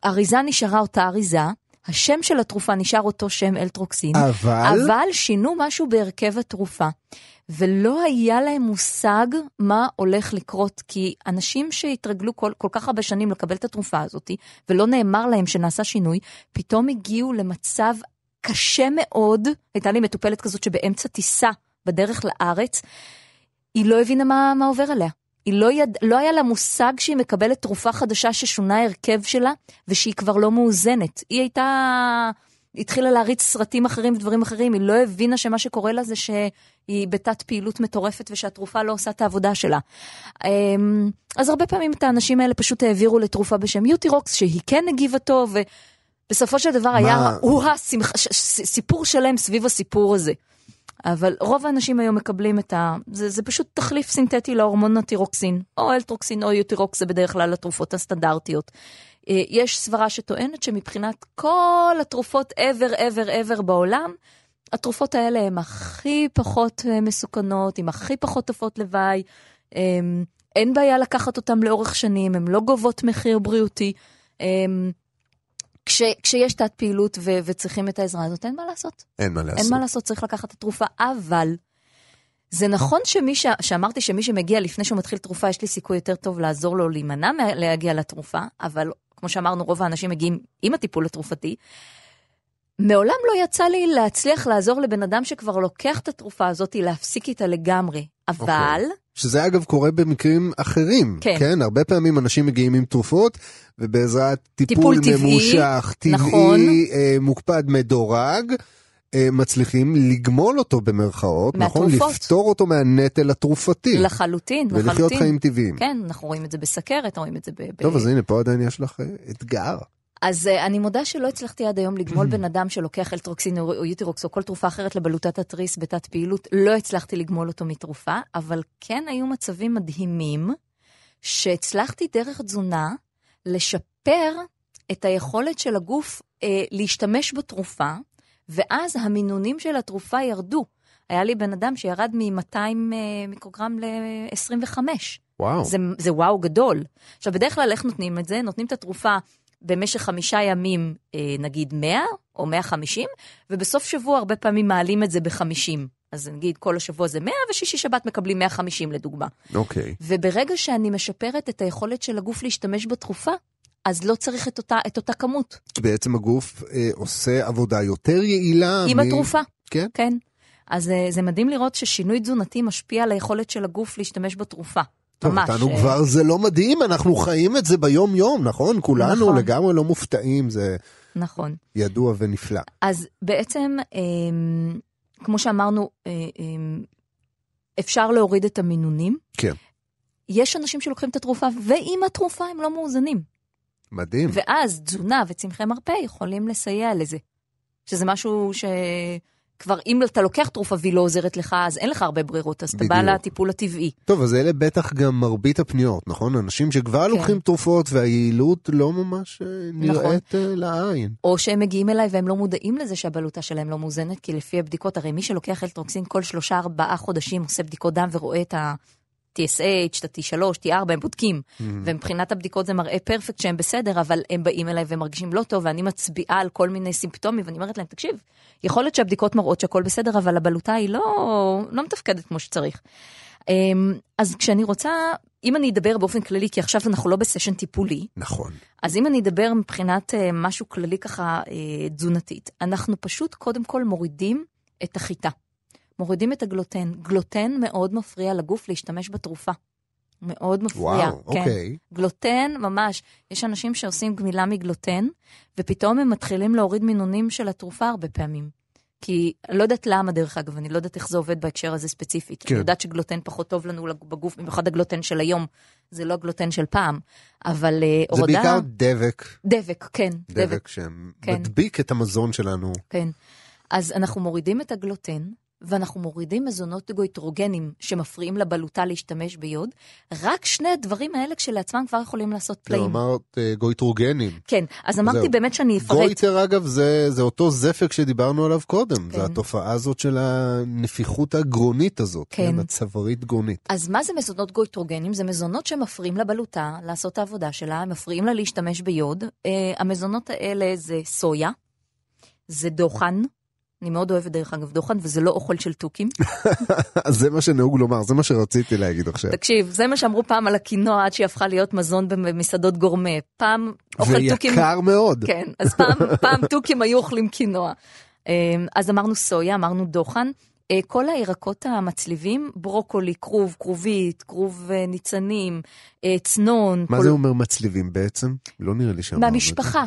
האריזה נשארה אותה אריזה, השם של התרופה נשאר אותו שם אלטרוקסין, אבל? אבל שינו משהו בהרכב התרופה. ולא היה להם מושג מה הולך לקרות, כי אנשים שהתרגלו כל, כל כך הרבה שנים לקבל את התרופה הזאת, ולא נאמר להם שנעשה שינוי, פתאום הגיעו למצב קשה מאוד. הייתה לי מטופלת כזאת שבאמצע טיסה בדרך לארץ, היא לא הבינה מה, מה עובר עליה. היא לא, יד... לא היה לה מושג שהיא מקבלת תרופה חדשה ששונה ההרכב שלה, ושהיא כבר לא מאוזנת. היא הייתה... התחילה להריץ סרטים אחרים ודברים אחרים, היא לא הבינה שמה שקורה לה זה שהיא בתת פעילות מטורפת ושהתרופה לא עושה את העבודה שלה. אמ, אז הרבה פעמים את האנשים האלה פשוט העבירו לתרופה בשם יוטירוקס, שהיא כן הגיבה טוב, ובסופו של דבר היה הוא השמח... סיפור שלם סביב הסיפור הזה. אבל רוב האנשים היום מקבלים את ה... זה, זה פשוט תחליף סינתטי להורמון הטירוקסין, או אלטרוקסין או יוטירוקס, זה בדרך כלל התרופות הסטנדרטיות. אה, יש סברה שטוענת שמבחינת כל התרופות ever, ever, ever בעולם, התרופות האלה הן הכי פחות אה, מסוכנות, עם הכי פחות תופעות לוואי. אמ, אין בעיה לקחת אותן לאורך שנים, הן לא גובות מחיר בריאותי. אמ, כש, כשיש תת פעילות ו, וצריכים את העזרה הזאת, אין מה לעשות. אין מה לעשות. אין מה לעשות, צריך לקחת את התרופה, אבל זה נכון שמי ש... שאמרתי שמי שמגיע לפני שהוא מתחיל תרופה, יש לי סיכוי יותר טוב לעזור לו להימנע להגיע לתרופה, אבל כמו שאמרנו, רוב האנשים מגיעים עם הטיפול התרופתי. מעולם לא יצא לי להצליח לעזור לבן אדם שכבר לוקח את התרופה הזאת, להפסיק איתה לגמרי. אבל... Okay. שזה אגב קורה במקרים אחרים. כן. כן, הרבה פעמים אנשים מגיעים עם תרופות, ובעזרת טיפול, טיפול ממושך, טבעי, נכון. אה, מוקפד, מדורג, אה, מצליחים לגמול אותו במרכאות, נכון? מהתרופות. לפטור אותו מהנטל התרופתי. לחלוטין, לחלוטין. ולחיות חיים טבעיים. כן, אנחנו רואים את זה בסכרת, רואים את זה ב... טוב, ב... אז הנה, פה עדיין יש לך אה, אתגר. אז uh, אני מודה שלא הצלחתי עד היום לגמול בן אדם שלוקח אלטרוקסין או או יוטירוקס או כל תרופה אחרת לבלוטת התריס בתת פעילות, לא הצלחתי לגמול אותו מתרופה, אבל כן היו מצבים מדהימים שהצלחתי דרך תזונה לשפר את היכולת של הגוף uh, להשתמש בתרופה, ואז המינונים של התרופה ירדו. היה לי בן אדם שירד מ-200 מיקרוגרם ל-25. וואו. זה, זה וואו גדול. עכשיו, בדרך כלל איך נותנים את זה? נותנים את התרופה במשך חמישה ימים, אה, נגיד 100 או 150, ובסוף שבוע הרבה פעמים מעלים את זה ב-50. אז נגיד כל השבוע זה 100, ושישי שבת מקבלים 150 לדוגמה. אוקיי. וברגע שאני משפרת את היכולת של הגוף להשתמש בתרופה, אז לא צריך את אותה, את אותה כמות. כי בעצם הגוף אה, עושה עבודה יותר יעילה. עם מ... התרופה. כן. כן. אז אה, זה מדהים לראות ששינוי תזונתי משפיע על היכולת של הגוף להשתמש בתרופה. טוב, ממש. אותנו אה, כבר זה לא מדהים, אנחנו חיים את זה ביום-יום, נכון? כולנו נכון. לגמרי לא מופתעים, זה נכון. ידוע ונפלא. אז בעצם, אמ, כמו שאמרנו, אה, אמ, אפשר להוריד את המינונים. כן. יש אנשים שלוקחים את התרופה, ועם התרופה הם לא מאוזנים. מדהים. ואז תזונה וצמחי מרפא יכולים לסייע לזה. שזה משהו שכבר, אם אתה לוקח תרופה והיא לא עוזרת לך, אז אין לך הרבה ברירות, אז אתה בא בדיוק. לטיפול הטבעי. טוב, אז אלה בטח גם מרבית הפניות, נכון? אנשים שכבר כן. לוקחים תרופות והיעילות לא ממש אה, נכון. נראית אה, לעין. או שהם מגיעים אליי והם לא מודעים לזה שהבלוטה שלהם לא מאוזנת, כי לפי הבדיקות, הרי מי שלוקח אלטרוקסין כל שלושה ארבעה חודשים עושה בדיקות דם ורואה את ה-TSH, את ה-T3, T4, הם בודקים. Mm. ומבחינת הבדיקות זה מראה פרפקט שהם בסדר, אבל הם באים אליי והם מרגישים לא טוב, ואני מצביעה על כל מיני סימפטומים, ואני אומרת להם, תקשיב, יכול להיות שהבדיקות מראות שהכל בסדר, אבל הבלוטה היא לא, לא מתפקדת כמו שצריך. אמ, אז כשאני רוצה, אם אני אדבר באופן כללי, כי עכשיו אנחנו לא בסשן טיפולי, נכון. אז אם אני אדבר מבחינת אה, משהו כללי ככה אה, תזונתית, אנחנו פשוט קודם כל מורידים את החיטה. מורידים את הגלוטן. גלוטן מאוד מפריע לגוף להשתמש בתרופה. מאוד מפריע. וואו, כן. אוקיי. גלוטן, ממש. יש אנשים שעושים גמילה מגלוטן, ופתאום הם מתחילים להוריד מינונים של התרופה הרבה פעמים. כי, לא יודעת למה, דרך אגב, אני לא יודעת איך זה עובד בהקשר הזה ספציפית. כן. אני יודעת שגלוטן פחות טוב לנו בגוף, במיוחד הגלוטן של היום. זה לא הגלוטן של פעם. אבל אה, זה הורדה... בעיקר דבק, דבק, כן. דבק כן. שמדביק את המזון שלנו. כן. אז אנחנו מורידים את הגלוטן, ואנחנו מורידים מזונות גויטרוגנים שמפריעים לבלוטה להשתמש ביוד. רק שני הדברים האלה כשלעצמם כבר יכולים לעשות פלאים. אמרת אה, גויטרוגנים. כן, אז אמרתי זהו. באמת שאני אפרט. גויטר אגב זה, זה אותו זפק שדיברנו עליו קודם, כן. זה התופעה הזאת של הנפיחות הגרונית הזאת, כן. הצווארית גרונית. אז מה זה מזונות גויטרוגנים? זה מזונות שמפריעים לבלוטה לעשות את העבודה שלה, הם מפריעים לה להשתמש ביוד. Uh, המזונות האלה זה סויה, זה דוחן. אני מאוד אוהבת דרך אגב דוחן, וזה לא אוכל של תוכים. זה מה שנהוג לומר, זה מה שרציתי להגיד עכשיו. תקשיב, זה מה שאמרו פעם על הקינוע עד שהיא הפכה להיות מזון במסעדות גורמה. פעם אוכל תוכים... ויקר מאוד. כן, אז פעם, פעם תוכים היו אוכלים קינוע. אמ, אז אמרנו סויה, אמרנו דוחן. אה, כל הירקות המצליבים, ברוקולי, כרוב, כרובית, כרוב אה, ניצנים, אה, צנון. מה כל... זה אומר מצליבים בעצם? לא נראה לי שאמרנו את זה. מהמשפחה.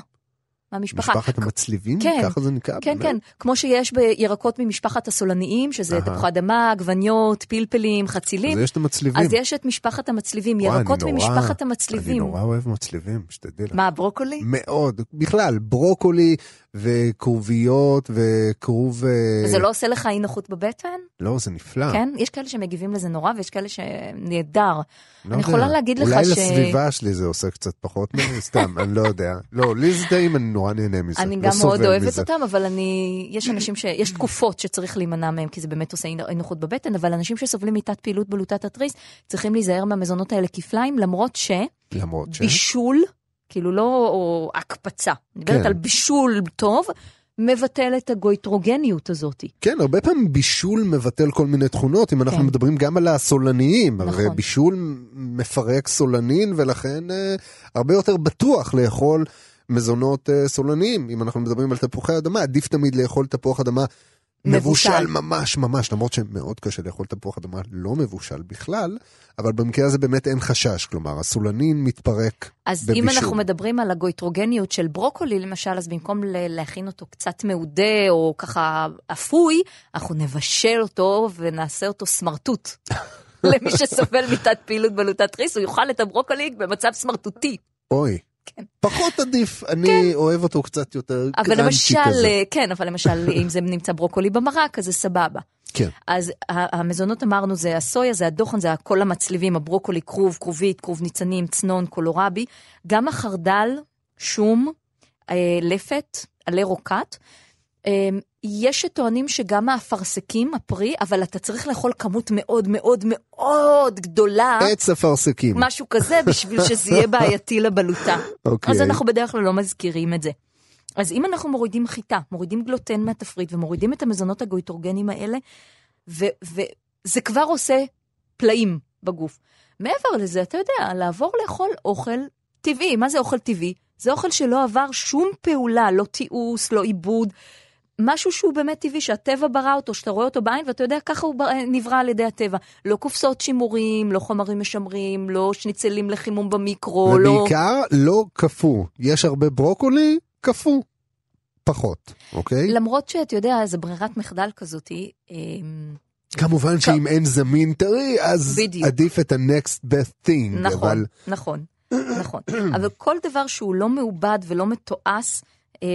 מהמשפחה. משפחת המצליבים? כן, ככה זה נקרא? כן, באמת? כן, כמו שיש בירקות ממשפחת הסולניים, שזה. תפוחי אדמה, עגבניות, פלפלים, חצילים. אז יש את המצליבים. אז יש את משפחת המצליבים, וואי, אני ירקות נורא- ממשפחת אני המצליבים. נורא אוהב מצליבים, שתדעי לך. מה, ברוקולי? מאוד, בכלל, ברוקולי וכרוביות וכרוב... אה, זה לא עושה לך אי נוחות בבטן? לא, זה נפלא. כן? יש כאלה שמגיבים לזה נורא ויש כאלה שנהדר. לא אני יודע. יכולה להגיד לך אולי ש- לסביבה שלי זה עושה קצת פחות, מ- סתם, אני לא יודע. לא, לי זה טעים, אני נורא נהנה מזה. אני לא גם מאוד אוהבת מזה. אותם, אבל אני, יש אנשים ש... יש תקופות שצריך להימנע מהם, כי זה באמת עושה אי נוחות בבטן, אבל אנשים שסובלים מתת פעילות בלוטת התריס, צריכים להיזהר מהמזונות האלה כפליים, למרות למרות ש... שבישול, כאילו לא או הקפצה, אני מדברת כן. על בישול טוב, מבטל את הגויטרוגניות הזאת. כן, הרבה פעמים בישול מבטל כל מיני תכונות, אם אנחנו כן. מדברים גם על הסולניים, הרי נכון. בישול מפרק סולנין, ולכן אה, הרבה יותר בטוח לאכול מזונות אה, סולניים. אם אנחנו מדברים על תפוחי אדמה, עדיף תמיד לאכול תפוח אדמה מבושל מבושל. ממש ממש, למרות שמאוד קשה לאכול תפוח אדמה לא מבושל בכלל, אבל במקרה הזה באמת אין חשש, כלומר הסולנין מתפרק אז בבישול. אם אנחנו מדברים על הגויטרוגניות של ברוקולי, למשל, אז במקום להכין אותו קצת מעודה או ככה אפוי, אנחנו נבשל אותו ונעשה אותו סמרטוט. למי שסובל מתת פעילות בלוטת ריס, הוא יאכל את הברוקולי במצב סמרטוטי. אוי. כן. פחות עדיף, אני אוהב אותו קצת יותר אבל למשל, כזה. אה, כן, אבל למשל, אם זה נמצא ברוקולי במרק, אז זה סבבה. כן. אז המזונות אמרנו, זה הסויה, זה הדוחן, זה כל המצליבים, הברוקולי, כרוב, כרובית, כרוב ניצנים, צנון, קולורבי. גם החרדל, שום, אה, לפת, עלי רוקט. יש שטוענים שגם האפרסקים, הפרי, אבל אתה צריך לאכול כמות מאוד מאוד מאוד גדולה, עץ אפרסקים. משהו כזה, בשביל שזה יהיה בעייתי לבלוטה. אוקיי. אז אנחנו בדרך כלל לא מזכירים את זה. אז אם אנחנו מורידים חיטה, מורידים גלוטן מהתפריט ומורידים את המזונות הגויטרוגנים האלה, וזה כבר עושה פלאים בגוף. מעבר לזה, אתה יודע, לעבור לאכול אוכל טבעי. מה זה אוכל טבעי? זה אוכל שלא עבר שום פעולה, לא תיעוש, לא עיבוד. משהו שהוא באמת טבעי, שהטבע ברא אותו, שאתה רואה אותו בעין, ואתה יודע, ככה הוא בר- נברא על ידי הטבע. לא קופסאות שימורים, לא חומרים משמרים, לא שניצלים לחימום במיקרו, לא... ובעיקר לא קפוא. יש הרבה ברוקולי, קפוא. פחות, אוקיי? למרות שאתה יודע, זו ברירת מחדל כזאת, אמ, כמובן שאם אין זמין טרי, אז בדיוק. עדיף את ה-next best thing. נכון, אבל נכון, נכון. אבל כל דבר שהוא לא מעובד ולא מתועש, אה,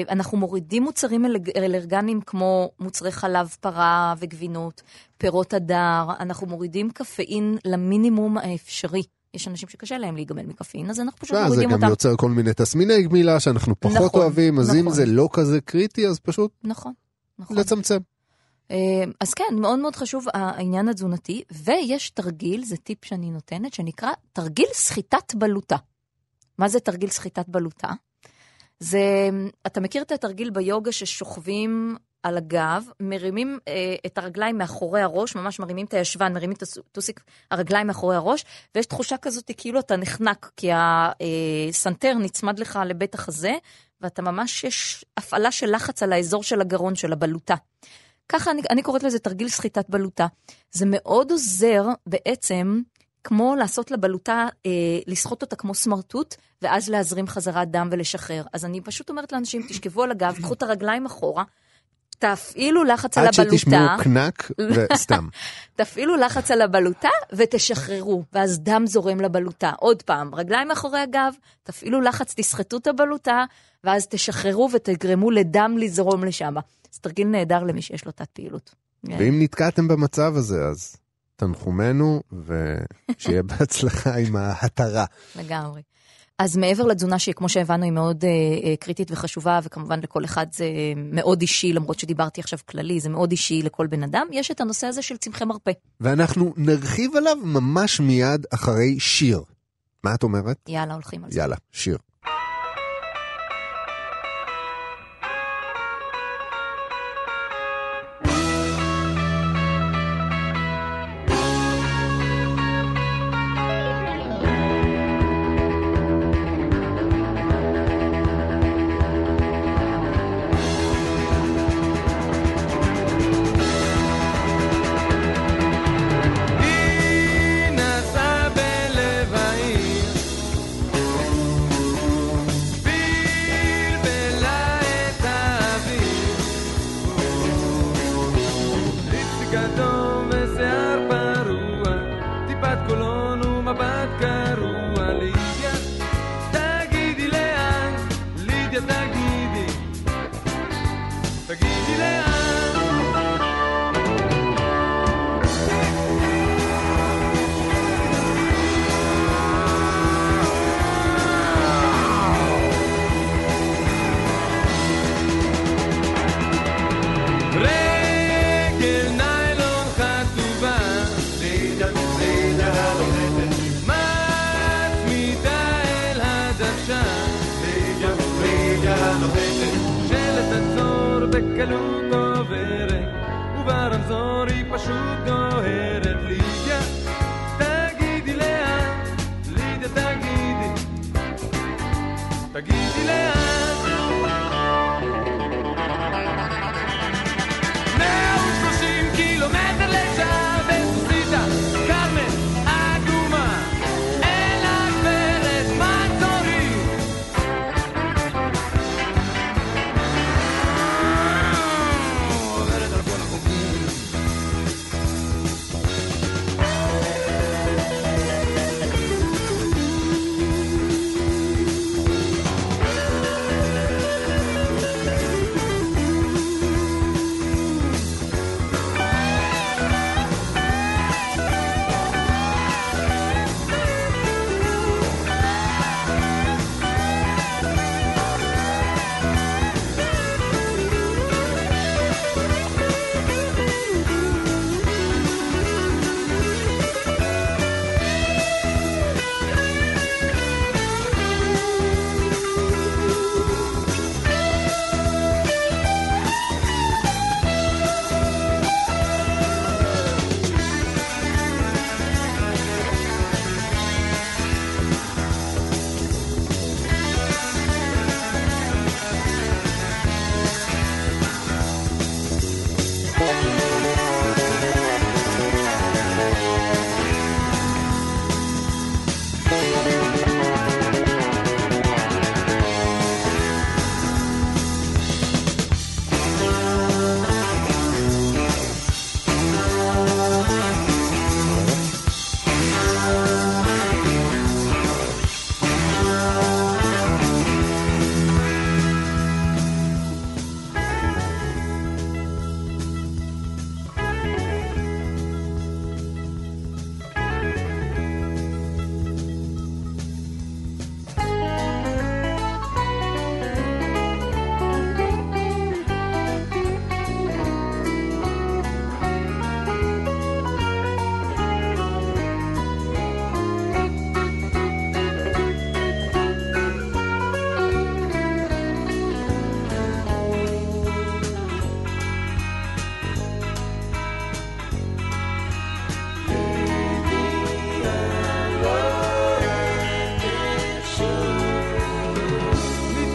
אנחנו מורידים מוצרים אלרגניים כמו מוצרי חלב פרה וגבינות, פירות הדר, אנחנו מורידים קפאין למינימום האפשרי. יש אנשים שקשה להם להיגמל מקפאין, אז אנחנו פשוט תשמע, זה מורידים גם אותם. יוצר כל מיני תסמיני גמילה שאנחנו פחות נכון, אוהבים, אז אם נכון. זה לא כזה קריטי, אז פשוט נכון, נכון. לצמצם. אה, אז כן, מאוד מאוד חשוב העניין התזונתי, ויש תרגיל, זה טיפ שאני נותנת, שנקרא תרגיל סחיטת בלוטה. מה זה תרגיל סחיטת בלוטה? זה, אתה מכיר את התרגיל ביוגה ששוכבים על הגב, מרימים אה, את הרגליים מאחורי הראש, ממש מרימים את הישבן, מרימים את הטוסיק הרגליים מאחורי הראש, ויש תחושה כזאת כאילו אתה נחנק, כי הסנטר נצמד לך לבית החזה, ואתה ממש, יש הפעלה של לחץ על האזור של הגרון של הבלוטה. ככה אני, אני קוראת לזה תרגיל סחיטת בלוטה. זה מאוד עוזר בעצם, כמו לעשות לבלוטה, אה, לסחוט אותה כמו סמרטוט, ואז להזרים חזרת דם ולשחרר. אז אני פשוט אומרת לאנשים, תשכבו על הגב, קחו את הרגליים אחורה, תפעילו לחץ על עד הבלוטה. שתשמעו קנק וסתם. תפעילו לחץ על הבלוטה ותשחררו, ואז דם זורם לבלוטה. עוד פעם, רגליים מאחורי הגב, תפעילו לחץ, תסחטו את הבלוטה, ואז תשחררו ותגרמו לדם לזרום לשם. זה תרגיל נהדר למי שיש לו תת פעילות. ואם נתקעתם במצב הזה, אז תנחומנו, ושיהיה בהצלחה עם ההתרה. לגמרי. אז מעבר לתזונה שהיא, כמו שהבנו, היא מאוד אה, אה, קריטית וחשובה, וכמובן לכל אחד זה מאוד אישי, למרות שדיברתי עכשיו כללי, זה מאוד אישי לכל בן אדם, יש את הנושא הזה של צמחי מרפא. ואנחנו נרחיב עליו ממש מיד אחרי שיר. מה את אומרת? יאללה, הולכים על זה. יאללה, שיר.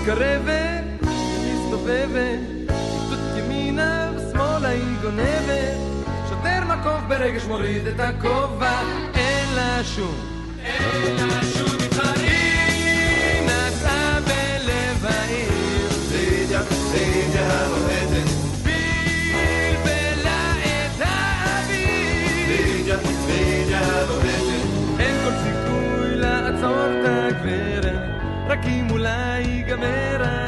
מתקרבת, מסתובבת, שיטוט ימינה ושמאלה היא גונבת, שוטר מקוף ברגש מוריד את הכובע, אין לה שום, אין לה שום. אולי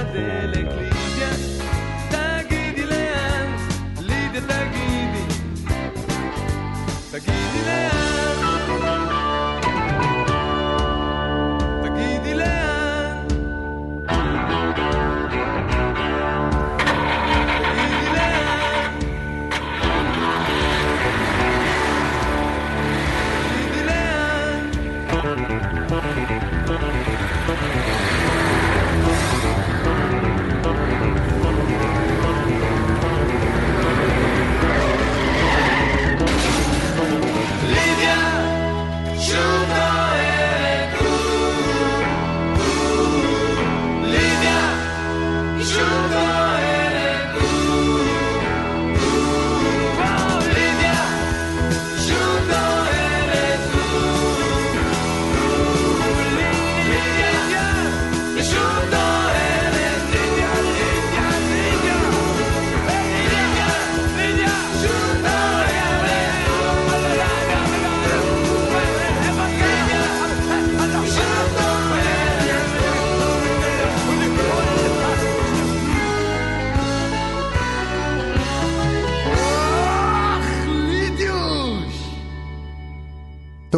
שוב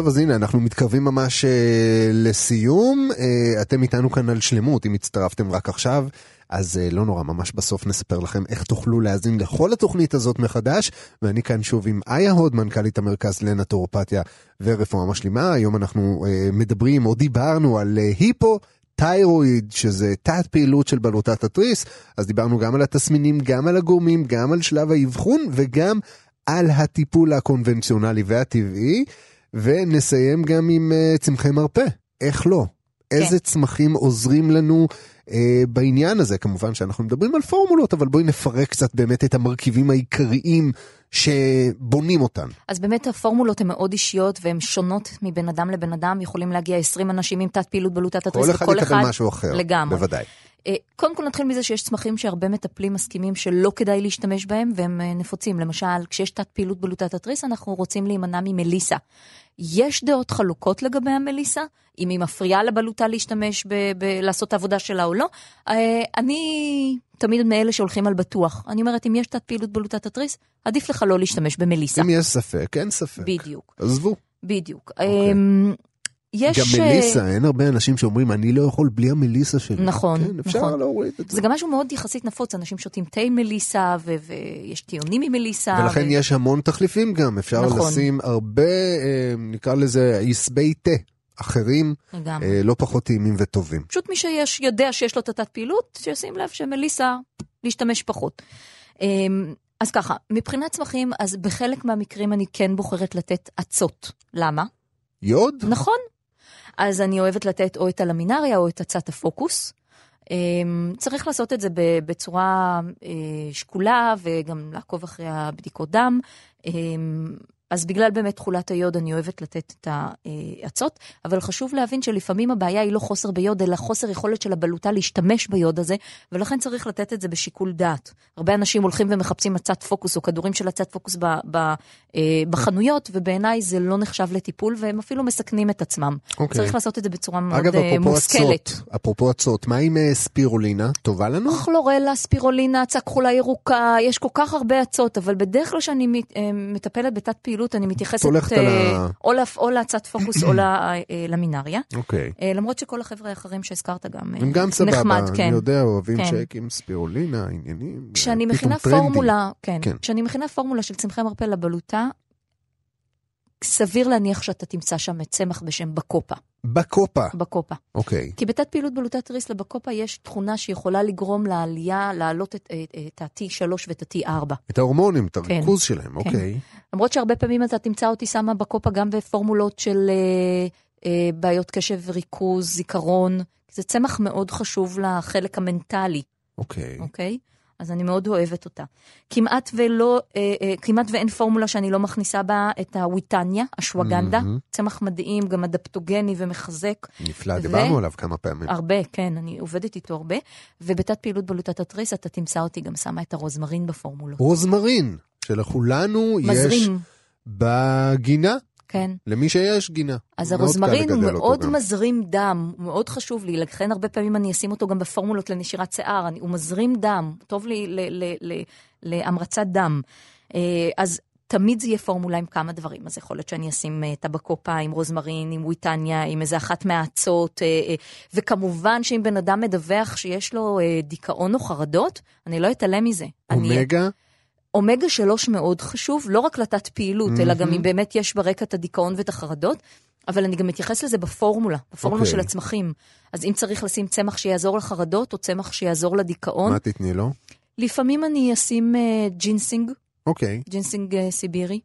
טוב, אז הנה, אנחנו מתקרבים ממש אה, לסיום. אה, אתם איתנו כאן על שלמות, אם הצטרפתם רק עכשיו, אז אה, לא נורא, ממש בסוף נספר לכם איך תוכלו להאזין לכל התוכנית הזאת מחדש. ואני כאן שוב עם איה הוד, מנכ"לית המרכז לנטורופתיה ורפואה משלימה. היום אנחנו אה, מדברים, או דיברנו על אה, היפו. תיירואיד, שזה תת פעילות של בלוטת התריס, אז דיברנו גם על התסמינים, גם על הגורמים, גם על שלב האבחון וגם על הטיפול הקונבנציונלי והטבעי. ונסיים גם עם uh, צמחי מרפא, איך לא? כן. איזה צמחים עוזרים לנו uh, בעניין הזה? כמובן שאנחנו מדברים על פורמולות, אבל בואי נפרק קצת באמת את המרכיבים העיקריים שבונים אותן. אז באמת הפורמולות הן מאוד אישיות והן שונות מבין אדם לבן אדם, יכולים להגיע 20 אנשים עם תת פעילות בלוטת התריס, כל אחד יקבל משהו אחר, לגמרי. בוודאי. אה, קודם כל נתחיל מזה שיש צמחים שהרבה מטפלים מסכימים שלא כדאי להשתמש בהם והם אה, נפוצים. למשל, כשיש תת פעילות בלוטת התריס, אנחנו רוצים להימנע ממליסה. יש דעות חלוקות לגבי המליסה, אם היא מפריעה לבלוטה להשתמש, ב- ב- לעשות את העבודה שלה או לא. אה, אני תמיד מאלה שהולכים על בטוח. אני אומרת, אם יש תת פעילות בלוטת התריס, עדיף לך לא להשתמש במליסה. אם יש ספק, אין ספק. בדיוק, עזבו. בדיוק. אוקיי. יש... גם אה, מליסה, אין הרבה אנשים שאומרים, אני לא יכול בלי המליסה שלי. נכון, כן, אפשר נכון. להוריד את זה. זה גם משהו מאוד יחסית נפוץ, אנשים שותים תה מליסה, ו- ויש טיעונים עם מליסה. ולכן ו- יש המון תחליפים גם, אפשר נכון. לשים הרבה, אה, נקרא לזה, עשבי תה אחרים. אה, לא פחות טעימים וטובים. פשוט מי שיש, יודע שיש לו את התת פעילות, שישים לב שמליסה, להשתמש פחות. אמ, אז ככה, מבחינת צמחים, אז בחלק מהמקרים אני כן בוחרת לתת עצות. למה? יוד? נכון. אז אני אוהבת לתת או את הלמינריה או את עצת הפוקוס. אמ, צריך לעשות את זה בצורה אה, שקולה וגם לעקוב אחרי הבדיקות דם. אז בגלל באמת תכולת היוד אני אוהבת לתת את העצות, אבל חשוב להבין שלפעמים הבעיה היא לא חוסר ביוד, אלא חוסר יכולת של הבלוטה להשתמש ביוד הזה, ולכן צריך לתת את זה בשיקול דעת. הרבה אנשים הולכים ומחפשים עצת פוקוס או כדורים של עצת פוקוס ב, ב, אה, בחנויות, ובעיניי זה לא נחשב לטיפול, והם אפילו מסכנים את עצמם. אוקיי. צריך לעשות את זה בצורה מאוד אגב, אה, מושכלת. עצות, אפרופו עצות, מה עם אה, ספירולינה? טובה לנו? כלורלה, ספירולינה, עצה כחולה ירוקה, יש כל כך הרבה עצות, אבל בדרך כלל כשאני מת- מטפלת בתת פעילות, אני מתייחסת אה, ה- או לה- או להצת פוקוס או. אוקיי. אה, למרות שכל החבר'ה האחרים שהזכרת גם אה, הם גם סבבה, נחמד, כן. אני יודע, אוהבים כן. שייק עם ספירולינה, עניינים. כשאני מכינה. פורמולה, כן, כן. כשאני מכינה פורמולה של צמחי מרפא לבלוטה, סביר להניח שאתה תמצא שם צמח בשם בקופה, בקופה, בקופה. אוקיי. כי בתת פעילות בלוטת תריס לבקופה יש תכונה שיכולה לגרום לעלייה, להעלות את, את, את ה-T3 ואת ה-T4. את ההורמונים, את כן. הריכוז שלהם, אוקיי. למרות שהרבה פעמים אתה תמצא אותי שמה בקופה גם בפורמולות של אה, אה, בעיות קשב, ריכוז, זיכרון. זה צמח מאוד חשוב לחלק המנטלי, אוקיי. אוקיי? אז אני מאוד אוהבת אותה. כמעט ולא, אה, אה, כמעט ואין פורמולה שאני לא מכניסה בה את הוויטניה, אשווגנדה, צמח מדהים, גם אדפטוגני ומחזק. נפלא, ו- דיברנו עליו כמה פעמים. הרבה, כן, אני עובדת איתו הרבה. ובתת פעילות בלוטת התריס, אתה תמצא אותי גם שמה את הרוזמרין בפורמולות. רוזמרין, שלכולנו יש מזרים, בגינה, כן. למי שיש גינה. אז הרוזמרין הוא מאוד גם. מזרים דם, הוא מאוד חשוב לי, לכן הרבה פעמים אני אשים אותו גם בפורמולות לנשירת שיער, אני, הוא מזרים דם, טוב לי ל- ל- ל- להמרצת דם. אה, אז תמיד זה יהיה פורמולה עם כמה דברים, אז יכול להיות שאני אשים אה, טבקופה עם רוזמרין, עם וויטניה, עם איזה אחת מהאצות, אה, וכמובן שאם בן אדם מדווח שיש לו דיכאון או חרדות, אני לא אתעלם מזה. אני- אומגה, אומגה 3 מאוד חשוב, לא רק לתת פעילות, אלא גם אם באמת יש ברקע את הדיכאון ואת החרדות, אבל אני גם מתייחס לזה בפורמולה, בפורמולה אוקיי. של הצמחים. אז אם צריך לשים צמח שיעזור לחרדות, או צמח שיעזור לדיכאון, מה תתני לו? לפעמים אני אשים אה, ג'ינסינג, אוקיי, ג'ינסינג אה, סיבירי.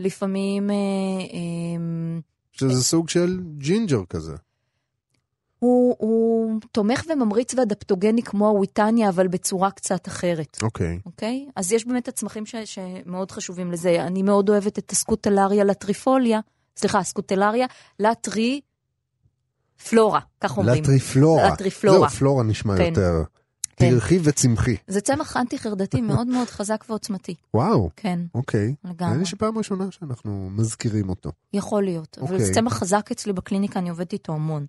לפעמים אה, אה, שזה סוג של ג'ינג'ר כזה. הוא, הוא תומך וממריץ ואדפטוגני כמו הוויטניה, אבל בצורה קצת אחרת. אוקיי. אוקיי? אז יש באמת הצמחים ש, שמאוד חשובים לזה. אני מאוד אוהבת את ה Scutellaria laterifolia, סליחה, ה Scutellaria lateriflora, כך אומרים. lateriflora. lateriflora. זהו, פלורה נשמע כן. יותר. פרחי וצמחי. זה צמח אנטי-חרדתי מאוד מאוד חזק ועוצמתי. וואו, כן, אוקיי. לגמרי. נראה לי שפעם ראשונה שאנחנו מזכירים אותו. יכול להיות. אבל אוקיי. זה צמח חזק אצלי בקליניקה, אני עובדת איתו המון.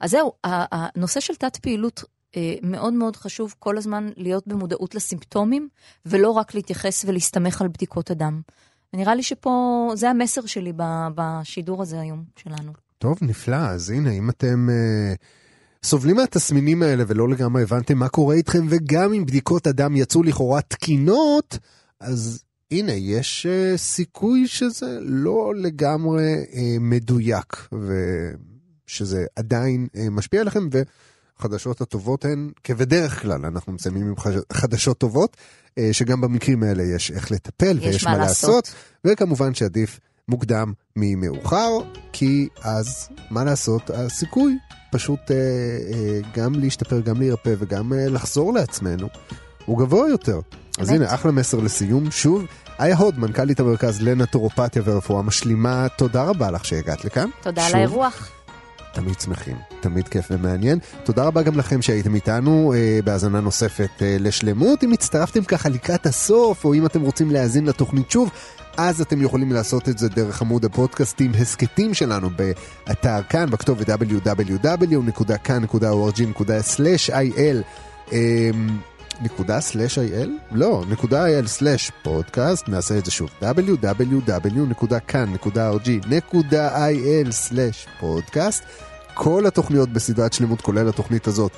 אז זהו, הנושא של תת פעילות אה, מאוד מאוד חשוב כל הזמן להיות במודעות לסימפטומים, ולא רק להתייחס ולהסתמך על בדיקות הדם. ונראה לי שפה, זה המסר שלי בשידור הזה היום שלנו. טוב, נפלא. אז הנה, אם אתם אה, סובלים מהתסמינים האלה ולא לגמרי הבנתם מה קורה איתכם, וגם אם בדיקות הדם יצאו לכאורה תקינות, אז הנה, יש אה, סיכוי שזה לא לגמרי אה, מדויק, ושזה עדיין אה, משפיע עליכם, והחדשות הטובות הן, כבדרך כלל, אנחנו מסיימים עם חדשות טובות, שגם במקרים האלה יש איך לטפל יש ויש מה מה לעשות. לעשות, וכמובן שעדיף מוקדם ממאוחר, כי אז, מה לעשות, הסיכוי פשוט אה, אה, גם להשתפר, גם להירפא וגם אה, לחזור לעצמנו, הוא גבוה יותר. אז. הנה, אחלה מסר לסיום. שוב, איה הוד, מנכ"לית המרכז לנטורופתיה ורפואה משלימה, תודה רבה לך שהגעת לכאן. תודה על האירוח. תמיד שמחים, תמיד כיף ומעניין. תודה רבה גם לכם שהייתם איתנו אה, בהאזנה נוספת אה, לשלמות. אם הצטרפתם ככה לקראת הסוף, או אם אתם רוצים להאזין לתוכנית שוב, אז אתם יכולים לעשות את זה דרך עמוד הפודקאסטים הסכתים שלנו באתר כאן, בכתובת www.kan.org.il. אה, נקודה סלש איי-אל? לא, נקודה איי-אל סלש פודקאסט, נעשה את זה שוב, www.kan.org.il סלש פודקאסט. כל התוכניות בסדרת שלמות, כולל התוכנית הזאת,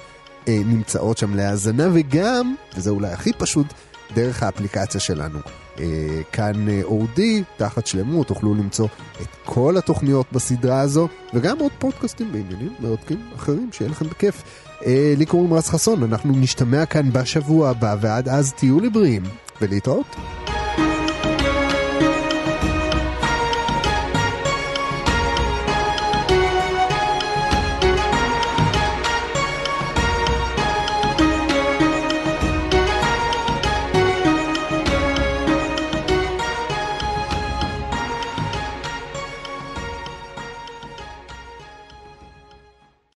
אה, נמצאות שם להאזנה, וגם, וזה אולי הכי פשוט, דרך האפליקציה שלנו. אה, כאן אה, אודי, תחת שלמות, תוכלו למצוא את כל התוכניות בסדרה הזו, וגם עוד פודקאסטים בעניינים מרתקים אחרים, שיהיה לכם בכיף. אה, לי קוראים רז חסון, אנחנו נשתמע כאן בשבוע הבא, ועד אז תהיו לי בריאים, ולהתראות.